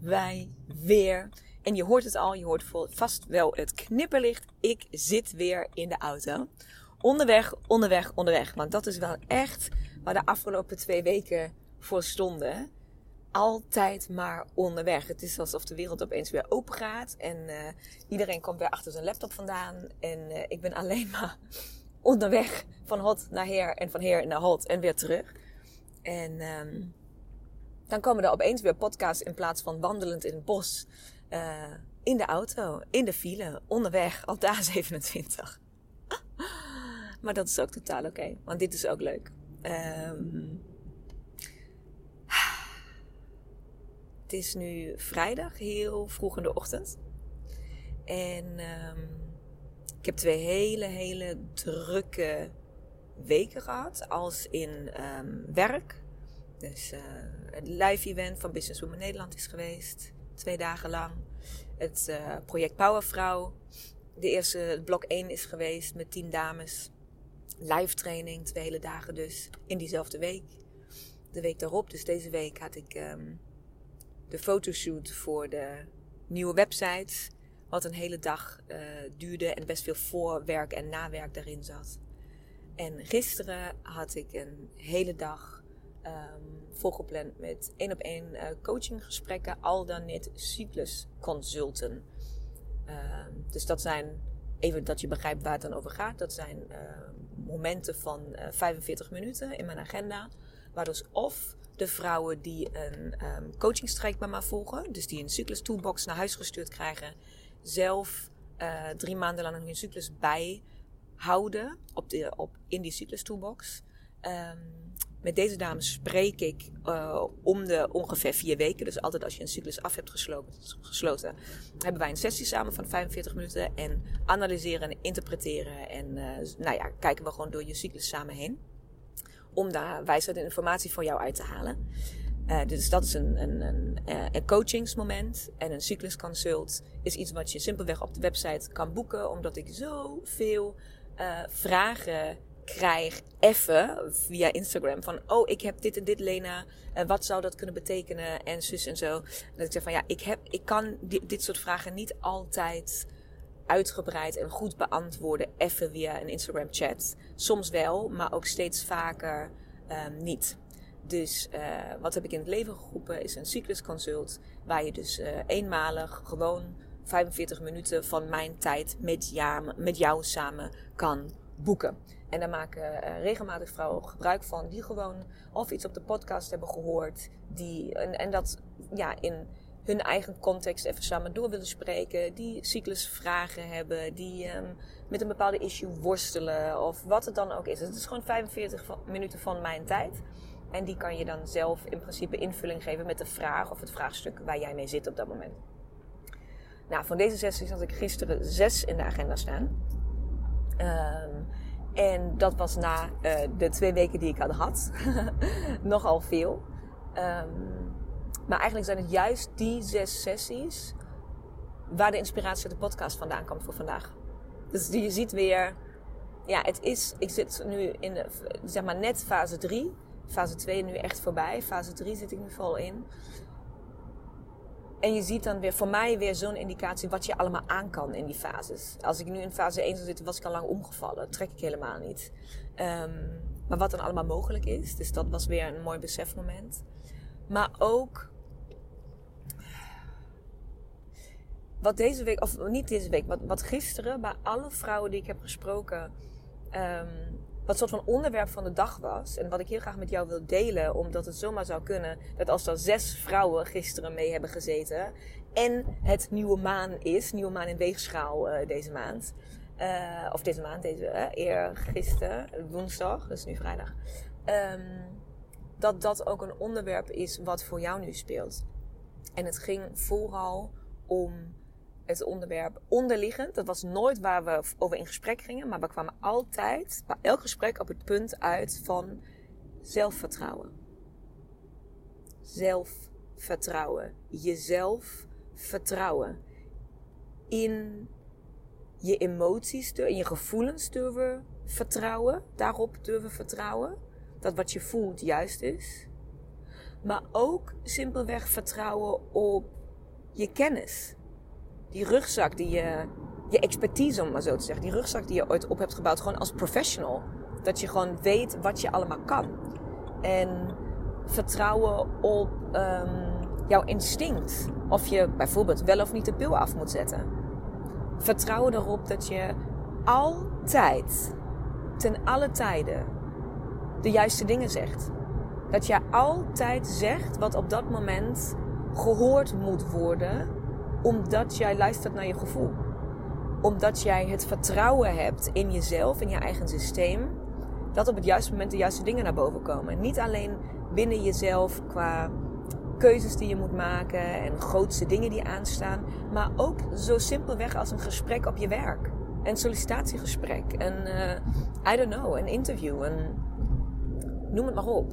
wij weer. En je hoort het al, je hoort vast wel het knipperlicht. Ik zit weer in de auto. Onderweg, onderweg, onderweg. Want dat is wel echt waar de afgelopen twee weken voor stonden. Altijd maar onderweg. Het is alsof de wereld opeens weer open gaat. En uh, iedereen komt weer achter zijn laptop vandaan. En uh, ik ben alleen maar onderweg van hot naar her en van her naar hot en weer terug. En um, dan komen er opeens weer podcasts in plaats van wandelend in het bos. Uh, in de auto, in de file, onderweg, de A27. maar dat is ook totaal oké, want dit is ook leuk. Um, het is nu vrijdag, heel vroeg in de ochtend. En um, ik heb twee hele, hele drukke weken gehad. Als in um, werk. Dus uh, het live event van Business Women Nederland is geweest. Twee dagen lang. Het uh, project Powervrouw. De eerste, blok 1 is geweest met tien dames. Live training, twee hele dagen dus. In diezelfde week. De week daarop, dus deze week, had ik um, de fotoshoot voor de nieuwe website. Wat een hele dag uh, duurde en best veel voorwerk en nawerk daarin zat. En gisteren had ik een hele dag um, volgepland met één op één uh, coachinggesprekken, al dan niet cyclusconsulten. Um, dus dat zijn, even dat je begrijpt waar het dan over gaat, dat zijn uh, momenten van uh, 45 minuten in mijn agenda. Waar dus of de vrouwen die een um, bij mij volgen, dus die een cyclus toolbox naar huis gestuurd krijgen, zelf uh, drie maanden lang hun cyclus bijhouden op de, op, in die cyclus toolbox. Met deze dames spreek ik uh, om de ongeveer vier weken. Dus altijd als je een cyclus af hebt gesloten, gesloten hebben wij een sessie samen van 45 minuten. En analyseren en interpreteren. En uh, nou ja, kijken we gewoon door je cyclus samen heen. Om daar wijsheid en informatie voor jou uit te halen. Uh, dus dat is een, een, een, een coachingsmoment. En een cyclusconsult is iets wat je simpelweg op de website kan boeken. Omdat ik zoveel vragen krijg even via Instagram van oh ik heb dit en dit Lena en wat zou dat kunnen betekenen? en zus en zo. Dat ik zeg van ja ik heb ik kan dit, soort vragen niet altijd uitgebreid en goed beantwoorden even via een Instagram chat. Soms wel maar ook steeds vaker um, niet. Dus uh, wat heb ik in het leven geroepen is een cyclusconsult waar je dus uh, eenmalig gewoon 45 minuten van mijn tijd met jou, met jou samen kan boeken. En daar maken uh, regelmatig vrouwen gebruik van die gewoon of iets op de podcast hebben gehoord. Die, en, en dat ja, in hun eigen context even samen door willen spreken. Die cyclusvragen hebben. Die um, met een bepaalde issue worstelen. Of wat het dan ook is. Het is gewoon 45 minuten van mijn tijd. En die kan je dan zelf in principe invulling geven met de vraag of het vraagstuk waar jij mee zit op dat moment. Nou, van deze sessies had ik gisteren zes in de agenda staan. Um, en dat was na uh, de twee weken die ik had gehad. Nogal veel. Um, maar eigenlijk zijn het juist die zes sessies waar de inspiratie uit de podcast vandaan komt voor vandaag. Dus je ziet weer, ja, het is, ik zit nu in, zeg maar net fase 3. Fase 2 nu echt voorbij. Fase 3 zit ik nu vol in. En je ziet dan weer voor mij weer zo'n indicatie wat je allemaal aan kan in die fases. Als ik nu in fase 1 zou zitten, was ik al lang omgevallen. Dat trek ik helemaal niet. Um, maar wat dan allemaal mogelijk is. Dus dat was weer een mooi besefmoment. Maar ook wat deze week, of niet deze week, wat, wat gisteren bij alle vrouwen die ik heb gesproken, um, wat soort van onderwerp van de dag was. En wat ik heel graag met jou wil delen, omdat het zomaar zou kunnen dat als er zes vrouwen gisteren mee hebben gezeten. En het nieuwe maan is, nieuwe maan in weegschaal uh, deze maand. Uh, of deze maand, deze, uh, eer gisteren, woensdag, dus nu vrijdag. Um, dat dat ook een onderwerp is wat voor jou nu speelt. En het ging vooral om het onderwerp onderliggend. Dat was nooit waar we over in gesprek gingen, maar we kwamen altijd bij elk gesprek op het punt uit van zelfvertrouwen. Zelfvertrouwen. Jezelf vertrouwen. In je emoties, in je gevoelens durven vertrouwen. Daarop durven vertrouwen. Dat wat je voelt juist is. Maar ook simpelweg vertrouwen op je kennis die rugzak die je, je expertise om maar zo te zeggen, die rugzak die je ooit op hebt gebouwd, gewoon als professional. Dat je gewoon weet wat je allemaal kan. En vertrouwen op um, jouw instinct. Of je bijvoorbeeld wel of niet de pil af moet zetten. Vertrouwen erop dat je altijd, ten alle tijden, de juiste dingen zegt. Dat je altijd zegt wat op dat moment gehoord moet worden omdat jij luistert naar je gevoel. Omdat jij het vertrouwen hebt in jezelf, in je eigen systeem. Dat op het juiste moment de juiste dingen naar boven komen. Niet alleen binnen jezelf qua keuzes die je moet maken en grootste dingen die aanstaan. Maar ook zo simpelweg als een gesprek op je werk. Een sollicitatiegesprek. Een, uh, I don't know, een interview. Een, noem het maar op.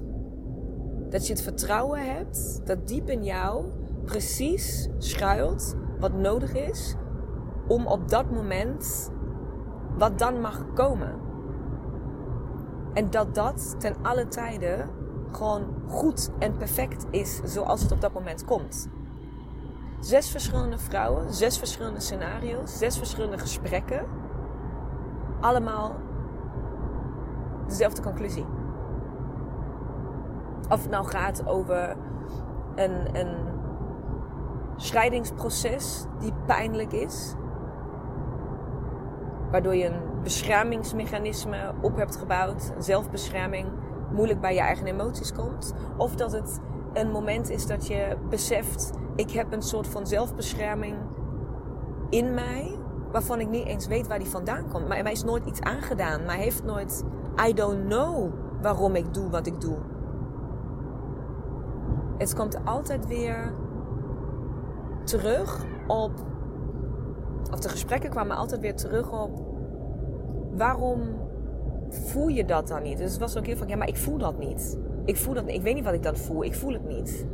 Dat je het vertrouwen hebt dat diep in jou precies schuilt wat nodig is om op dat moment wat dan mag komen. En dat dat ten alle tijden gewoon goed en perfect is zoals het op dat moment komt. Zes verschillende vrouwen, zes verschillende scenario's, zes verschillende gesprekken. Allemaal dezelfde conclusie. Of het nou gaat over een, een scheidingsproces die pijnlijk is. Waardoor je een beschermingsmechanisme op hebt gebouwd, een zelfbescherming, moeilijk bij je eigen emoties komt. Of dat het een moment is dat je beseft, ik heb een soort van zelfbescherming in mij, waarvan ik niet eens weet waar die vandaan komt. Maar mij is nooit iets aangedaan, maar heeft nooit, I don't know waarom ik doe wat ik doe. Het komt altijd weer terug op. Of de gesprekken kwamen altijd weer terug op. Waarom voel je dat dan niet? Dus het was ook heel van, ja, maar ik voel dat niet. Ik voel dat. Ik weet niet wat ik dan voel. Ik voel het niet.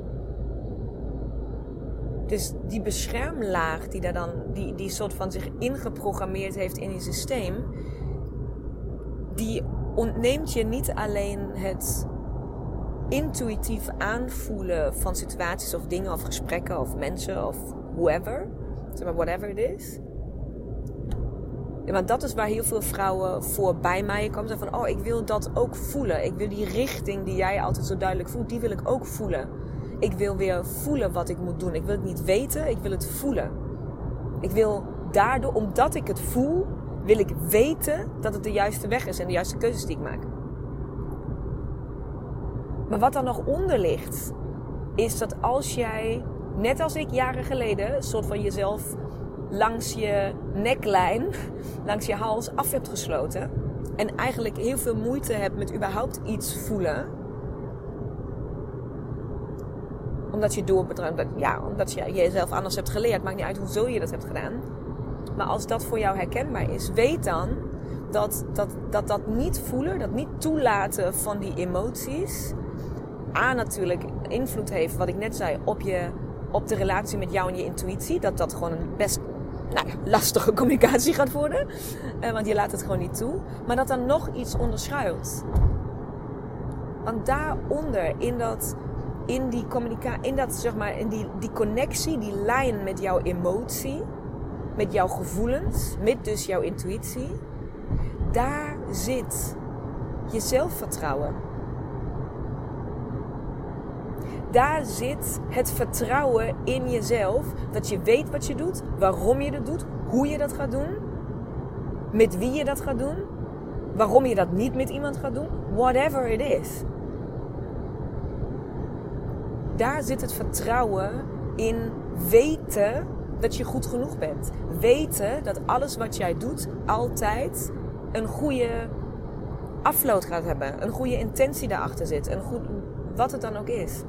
Dus die beschermlaag die daar dan, die, die soort van zich ingeprogrammeerd heeft in je systeem, die ontneemt je niet alleen het intuïtief aanvoelen van situaties of dingen of gesprekken of mensen of whoever. Zeg maar, whatever it is. want dat is waar heel veel vrouwen voor bij mij komen. van, oh, ik wil dat ook voelen. Ik wil die richting die jij altijd zo duidelijk voelt, die wil ik ook voelen. Ik wil weer voelen wat ik moet doen. Ik wil het niet weten, ik wil het voelen. Ik wil daardoor, omdat ik het voel, wil ik weten dat het de juiste weg is en de juiste keuzes die ik maak. Maar wat dan nog onder ligt, is dat als jij, net als ik jaren geleden, een soort van jezelf langs je neklijn, langs je hals af hebt gesloten. En eigenlijk heel veel moeite hebt met überhaupt iets voelen. Omdat je doorbedruimt, ja, omdat je jezelf anders hebt geleerd. Maakt niet uit hoezo je dat hebt gedaan. Maar als dat voor jou herkenbaar is, weet dan dat dat, dat, dat niet voelen, dat niet toelaten van die emoties, A natuurlijk invloed heeft, wat ik net zei, op, je, op de relatie met jou en je intuïtie. Dat dat gewoon een best nou lastige communicatie gaat worden. Uh, want je laat het gewoon niet toe. Maar dat er nog iets onderschuilt. Want daaronder, in, dat, in die communicatie, in, dat, zeg maar, in die, die connectie, die lijn met jouw emotie, met jouw gevoelens, met dus jouw intuïtie, daar zit je zelfvertrouwen Daar zit het vertrouwen in jezelf. Dat je weet wat je doet, waarom je dat doet, hoe je dat gaat doen, met wie je dat gaat doen, waarom je dat niet met iemand gaat doen, whatever it is. Daar zit het vertrouwen in weten dat je goed genoeg bent. Weten dat alles wat jij doet altijd een goede afload gaat hebben. Een goede intentie daarachter zit. Een goed, wat het dan ook is.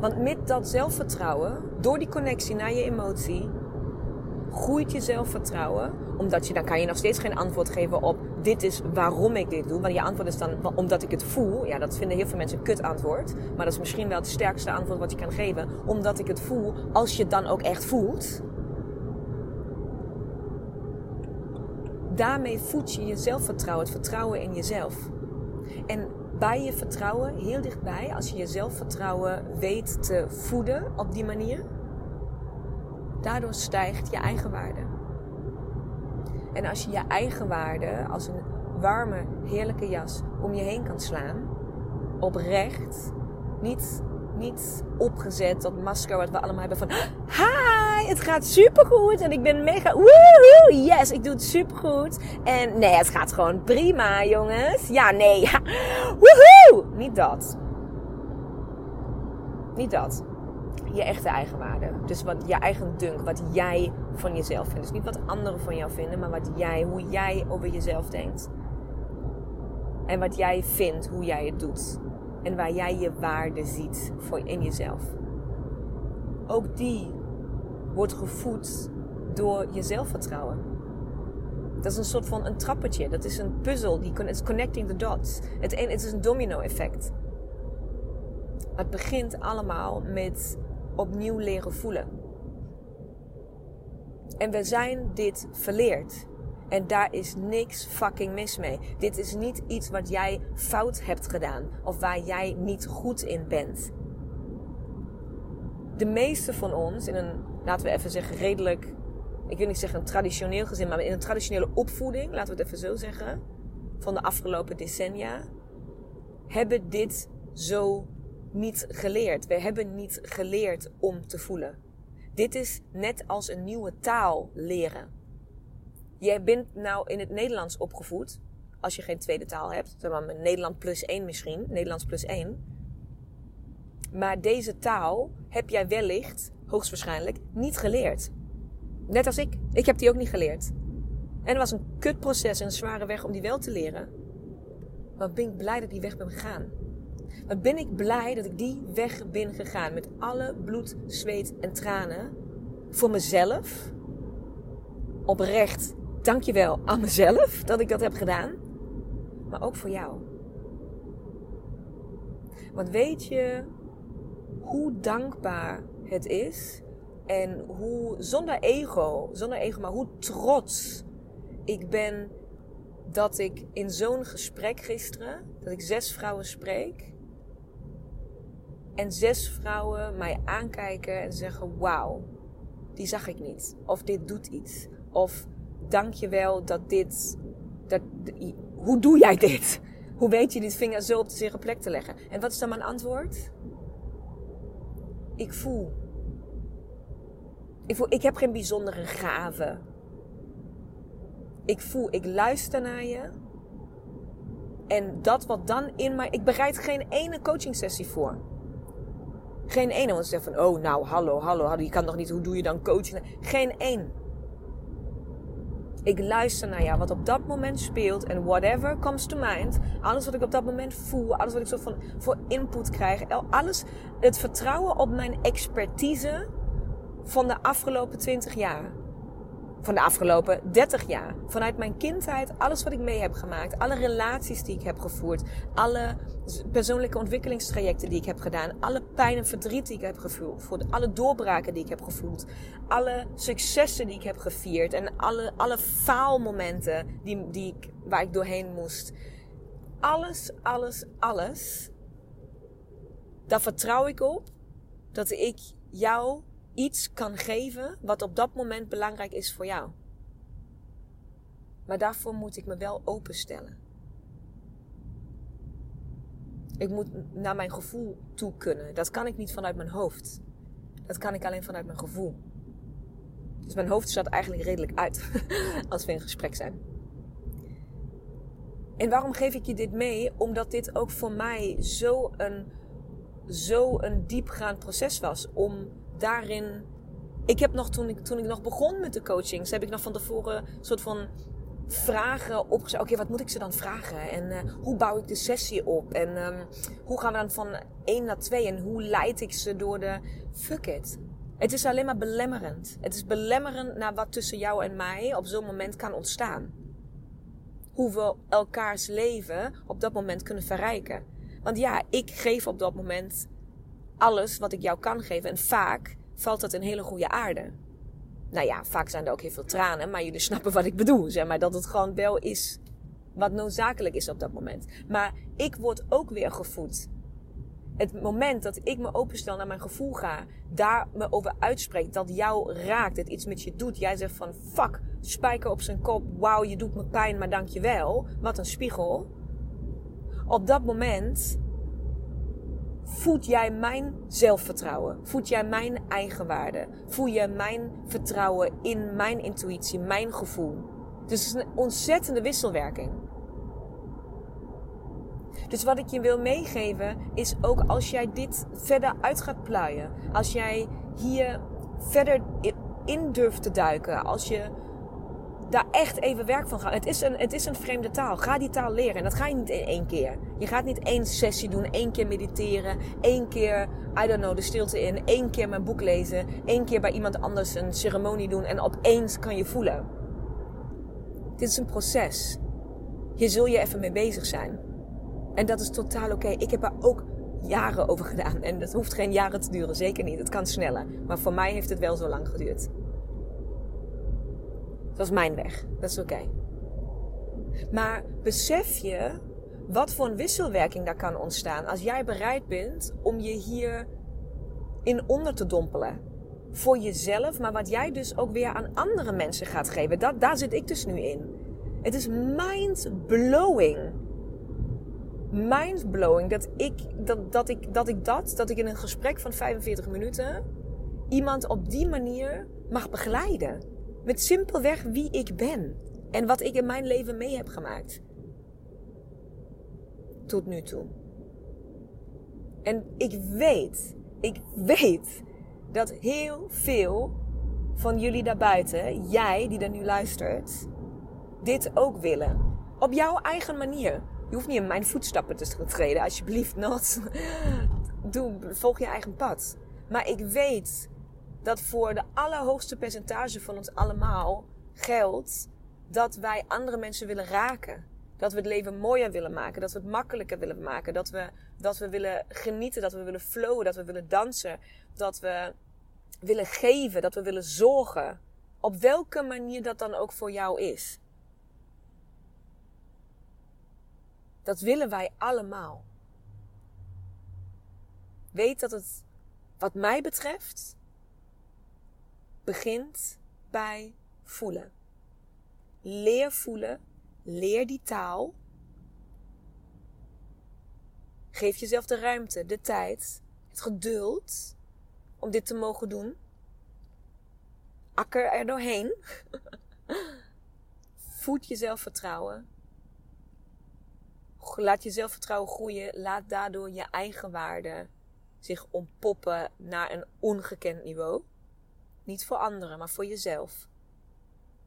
Want met dat zelfvertrouwen, door die connectie naar je emotie, groeit je zelfvertrouwen. Omdat je dan kan je nog steeds geen antwoord geven op dit is waarom ik dit doe. Want je antwoord is dan omdat ik het voel. Ja, dat vinden heel veel mensen een kut antwoord. Maar dat is misschien wel het sterkste antwoord wat je kan geven. Omdat ik het voel. Als je het dan ook echt voelt. Daarmee voed je je zelfvertrouwen. Het vertrouwen in jezelf. En bij je vertrouwen, heel dichtbij, als je je zelfvertrouwen weet te voeden op die manier, daardoor stijgt je eigen waarde. En als je je eigen waarde als een warme, heerlijke jas om je heen kan slaan, oprecht, niet, niet opgezet, dat masker wat we allemaal hebben van het gaat supergoed en ik ben mega, woehoe, yes, ik doe het supergoed. En nee, het gaat gewoon prima, jongens. Ja, nee, woehoe, niet dat. Niet dat je echte eigenwaarde. Dus wat je eigen dunk, wat jij van jezelf vindt. Dus niet wat anderen van jou vinden, maar wat jij, hoe jij over jezelf denkt. En wat jij vindt, hoe jij het doet. En waar jij je waarde ziet voor in jezelf. Ook die wordt gevoed door je zelfvertrouwen. Dat is een soort van een trappetje. Dat is een puzzel. Die is connecting the dots. Het, het is een domino effect. Het begint allemaal met opnieuw leren voelen. En we zijn dit verleerd. En daar is niks fucking mis mee. Dit is niet iets wat jij fout hebt gedaan of waar jij niet goed in bent. De meeste van ons in een, laten we even zeggen, redelijk, ik wil niet zeggen een traditioneel gezin, maar in een traditionele opvoeding, laten we het even zo zeggen, van de afgelopen decennia, hebben dit zo niet geleerd. We hebben niet geleerd om te voelen. Dit is net als een nieuwe taal leren. Jij bent nou in het Nederlands opgevoed, als je geen tweede taal hebt. Zeg maar Nederland plus één misschien, Nederlands plus één. Maar deze taal heb jij wellicht, hoogstwaarschijnlijk, niet geleerd. Net als ik. Ik heb die ook niet geleerd. En het was een kutproces en een zware weg om die wel te leren. Maar ben ik blij dat die weg ben gegaan. Wat ben ik blij dat ik die weg ben gegaan. Met alle bloed, zweet en tranen. Voor mezelf. Oprecht, dankjewel aan mezelf dat ik dat heb gedaan. Maar ook voor jou. Want weet je hoe dankbaar het is en hoe zonder ego, zonder ego, maar hoe trots ik ben dat ik in zo'n gesprek gisteren, dat ik zes vrouwen spreek, en zes vrouwen mij aankijken en zeggen: Wauw, die zag ik niet. Of dit doet iets. Of dank je wel dat dit. Dat, hoe doe jij dit? Hoe weet je dit vinger zo op de zere plek te leggen? En wat is dan mijn antwoord? Ik voel. Ik voel, ik heb geen bijzondere gave. Ik voel, ik luister naar je. En dat wat dan in mij. Ik bereid geen ene coaching sessie voor. Geen ene. Want ze zeggen van, oh nou, hallo, hallo, hallo. Je kan nog niet, hoe doe je dan coaching? Geen één. Ik luister naar jou, wat op dat moment speelt. En whatever comes to mind. Alles wat ik op dat moment voel. Alles wat ik zo van, voor input krijg. Alles, het vertrouwen op mijn expertise van de afgelopen 20 jaar van de afgelopen 30 jaar. Vanuit mijn kindheid, alles wat ik mee heb gemaakt, alle relaties die ik heb gevoerd, alle persoonlijke ontwikkelingstrajecten die ik heb gedaan, alle pijn en verdriet die ik heb gevoeld, alle doorbraken die ik heb gevoeld, alle successen die ik heb gevierd en alle, alle faalmomenten die, die ik, waar ik doorheen moest. Alles, alles, alles. Daar vertrouw ik op dat ik jou iets kan geven wat op dat moment belangrijk is voor jou. Maar daarvoor moet ik me wel openstellen. Ik moet naar mijn gevoel toe kunnen. Dat kan ik niet vanuit mijn hoofd. Dat kan ik alleen vanuit mijn gevoel. Dus mijn hoofd staat eigenlijk redelijk uit als we in gesprek zijn. En waarom geef ik je dit mee? Omdat dit ook voor mij zo een, zo een diepgaand proces was. Om daarin. Ik heb nog toen ik, toen ik nog begon met de coachings, heb ik nog van tevoren een soort van vragen opgezet. Oké, wat moet ik ze dan vragen? En uh, hoe bouw ik de sessie op? En um, hoe gaan we dan van 1 naar 2? En hoe leid ik ze door de fuck it? Het is alleen maar belemmerend. Het is belemmerend naar wat tussen jou en mij op zo'n moment kan ontstaan. Hoe we elkaars leven op dat moment kunnen verrijken. Want ja, ik geef op dat moment alles wat ik jou kan geven. En vaak valt dat in hele goede aarde. Nou ja, vaak zijn er ook heel veel tranen, maar jullie snappen wat ik bedoel. Zeg maar dat het gewoon wel is wat noodzakelijk is op dat moment. Maar ik word ook weer gevoed het moment dat ik me openstel naar mijn gevoel ga, daar me over uitspreek, dat jou raakt, het iets met je doet. Jij zegt van fuck, spijker op zijn kop, wauw, je doet me pijn, maar dank je wel. Wat een spiegel. Op dat moment voed jij mijn zelfvertrouwen, voed jij mijn eigenwaarde, voel je mijn vertrouwen in mijn intuïtie, mijn gevoel. Dus het is een ontzettende wisselwerking. Dus wat ik je wil meegeven is ook als jij dit verder uit gaat pluien. Als jij hier verder in durft te duiken. Als je daar echt even werk van gaat. Het is, een, het is een vreemde taal. Ga die taal leren. En dat ga je niet in één keer. Je gaat niet één sessie doen, één keer mediteren, één keer, I don't know, de stilte in, één keer mijn boek lezen, één keer bij iemand anders een ceremonie doen en opeens kan je voelen. Dit is een proces. Hier zul je even mee bezig zijn. En dat is totaal oké. Ik heb er ook jaren over gedaan. En dat hoeft geen jaren te duren, zeker niet. Het kan sneller. Maar voor mij heeft het wel zo lang geduurd. Dat is mijn weg. Dat is oké. Maar besef je wat voor een wisselwerking daar kan ontstaan als jij bereid bent om je hier in onder te dompelen. Voor jezelf, maar wat jij dus ook weer aan andere mensen gaat geven. Dat, daar zit ik dus nu in. Het is mind blowing mindblowing dat ik dat, dat ik dat ik dat dat ik in een gesprek van 45 minuten iemand op die manier mag begeleiden met simpelweg wie ik ben en wat ik in mijn leven mee heb gemaakt tot nu toe. En ik weet, ik weet dat heel veel van jullie daarbuiten, jij die er nu luistert, dit ook willen. Op jouw eigen manier. Je hoeft niet in mijn voetstappen te treden, alsjeblieft not. Doe, volg je eigen pad. Maar ik weet dat voor de allerhoogste percentage van ons allemaal geldt dat wij andere mensen willen raken. Dat we het leven mooier willen maken, dat we het makkelijker willen maken, dat we, dat we willen genieten, dat we willen flowen, dat we willen dansen, dat we willen geven, dat we willen zorgen. Op welke manier dat dan ook voor jou is. Dat willen wij allemaal. Weet dat het, wat mij betreft, begint bij voelen. Leer voelen, leer die taal. Geef jezelf de ruimte, de tijd, het geduld om dit te mogen doen. Akker er doorheen. Voed je zelfvertrouwen laat je zelfvertrouwen groeien. Laat daardoor je eigen waarde zich ontpoppen naar een ongekend niveau. Niet voor anderen, maar voor jezelf.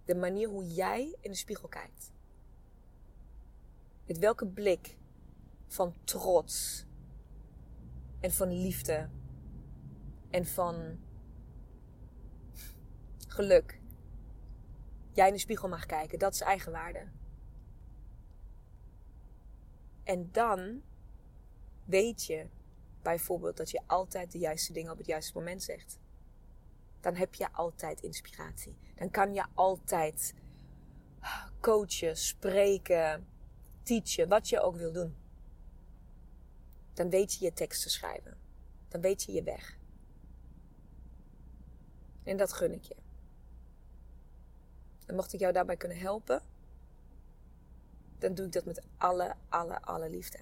De manier hoe jij in de spiegel kijkt. Met welke blik van trots en van liefde en van geluk jij in de spiegel mag kijken. Dat is eigenwaarde. En dan weet je bijvoorbeeld dat je altijd de juiste dingen op het juiste moment zegt. Dan heb je altijd inspiratie. Dan kan je altijd coachen, spreken, teachen, wat je ook wil doen. Dan weet je je tekst te schrijven. Dan weet je je weg. En dat gun ik je. En mocht ik jou daarbij kunnen helpen, dan doe ik dat met alle, alle, alle liefde.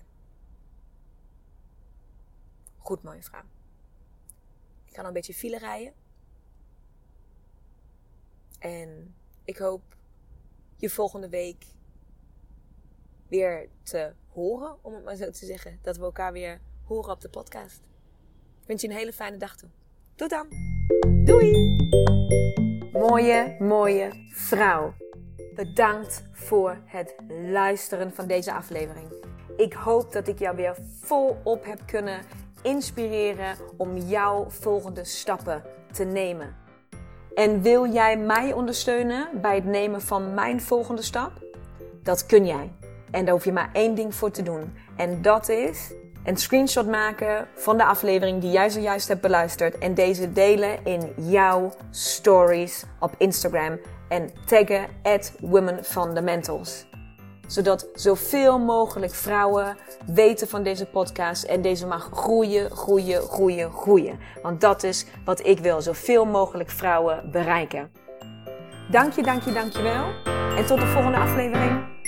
Goed, mooie vrouw. Ik ga nog een beetje file rijden. En ik hoop je volgende week weer te horen, om het maar zo te zeggen. Dat we elkaar weer horen op de podcast. Ik wens je een hele fijne dag toe. Tot dan. Doei. Mooie, mooie vrouw. Bedankt voor het luisteren van deze aflevering. Ik hoop dat ik jou weer volop heb kunnen inspireren om jouw volgende stappen te nemen. En wil jij mij ondersteunen bij het nemen van mijn volgende stap? Dat kun jij. En daar hoef je maar één ding voor te doen. En dat is een screenshot maken van de aflevering die jij zojuist hebt beluisterd. En deze delen in jouw stories op Instagram. En taggen at Women zodat zoveel mogelijk vrouwen weten van deze podcast en deze mag groeien, groeien, groeien, groeien. Want dat is wat ik wil, zoveel mogelijk vrouwen bereiken. Dank je, dank je, dank je wel. En tot de volgende aflevering.